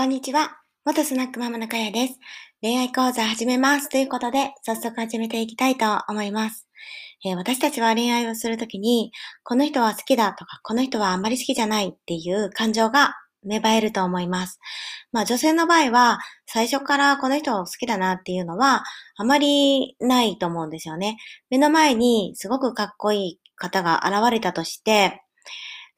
こんにちは。元スナックママのかやです。恋愛講座始めます。ということで、早速始めていきたいと思います。えー、私たちは恋愛をするときに、この人は好きだとか、この人はあんまり好きじゃないっていう感情が芽生えると思います。まあ女性の場合は、最初からこの人を好きだなっていうのは、あまりないと思うんですよね。目の前にすごくかっこいい方が現れたとして、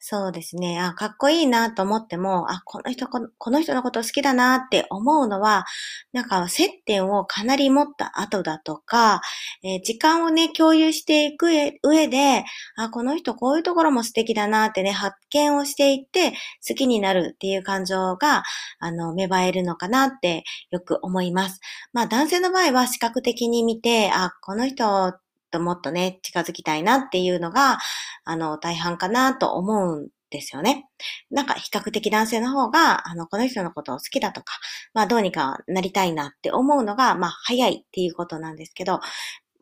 そうですね。あ、かっこいいなと思っても、あ、この人この、この人のこと好きだなって思うのは、なんか接点をかなり持った後だとか、えー、時間をね、共有していく上で、あ、この人こういうところも素敵だなってね、発見をしていって好きになるっていう感情が、あの、芽生えるのかなってよく思います。まあ男性の場合は視覚的に見て、あ、この人ともっとね、近づきたいなっていうのが、あの、大半かなと思うんですよね。なんか比較的男性の方が、あの、この人のことを好きだとか、まあどうにかなりたいなって思うのが、まあ早いっていうことなんですけど、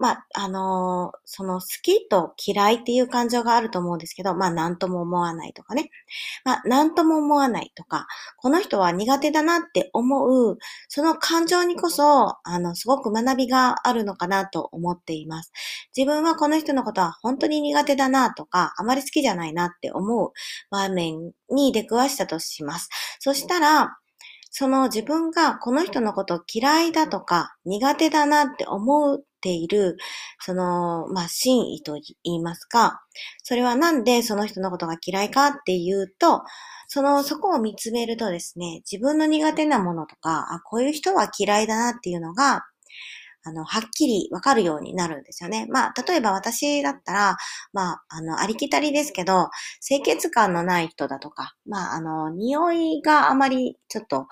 まあ、あのー、その好きと嫌いっていう感情があると思うんですけど、まあ、なんとも思わないとかね。まあ、なんとも思わないとか、この人は苦手だなって思う、その感情にこそ、あの、すごく学びがあるのかなと思っています。自分はこの人のことは本当に苦手だなとか、あまり好きじゃないなって思う場面に出くわしたとします。そしたら、その自分がこの人のこと嫌いだとか苦手だなって思うている、その、まあ、真意と言いますか、それはなんでその人のことが嫌いかっていうと、その、そこを見つめるとですね、自分の苦手なものとか、あ、こういう人は嫌いだなっていうのが、あの、はっきりわかるようになるんですよね。まあ、例えば私だったら、まあ、あの、ありきたりですけど、清潔感のない人だとか、まあ、あの、匂いがあまりちょっと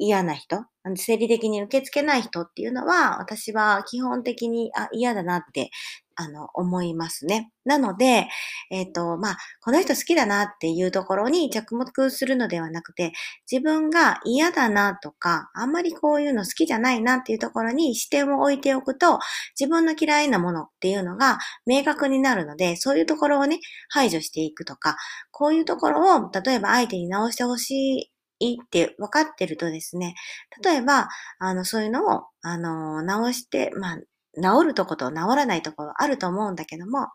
嫌な人、生理的に受け付けない人っていうのは、私は基本的に、あ、嫌だなって、あの、思いますね。なので、えっ、ー、と、まあ、この人好きだなっていうところに着目するのではなくて、自分が嫌だなとか、あんまりこういうの好きじゃないなっていうところに視点を置いておくと、自分の嫌いなものっていうのが明確になるので、そういうところをね、排除していくとか、こういうところを、例えば相手に直してほしいいいって分かってるとですね、例えば、あの、そういうのを、あの、直して、まあ、治るとこと治らないところあると思うんだけども、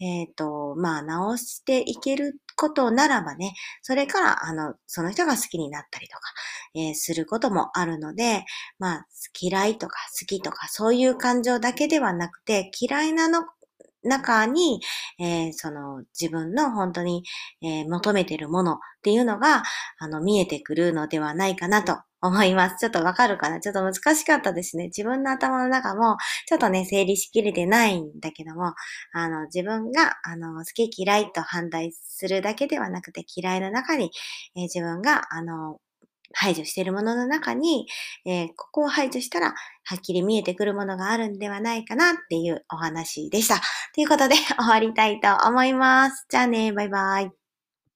えっ、ー、と、まあ、直していけることならばね、それから、あの、その人が好きになったりとか、えー、することもあるので、まあ、嫌いとか好きとか、そういう感情だけではなくて、嫌いなの中に、えー、その自分の本当に、えー、求めてるものっていうのが、あの、見えてくるのではないかなと思います。ちょっとわかるかな？ちょっと難しかったですね。自分の頭の中も、ちょっとね、整理しきれてないんだけども、あの、自分が、あの、好き嫌いと判断するだけではなくて、嫌いの中に、えー、自分が、あの、排除しているものの中に、えー、ここを排除したら、はっきり見えてくるものがあるんではないかなっていうお話でした。ということで終わりたいと思います。じゃあね、バイバイ。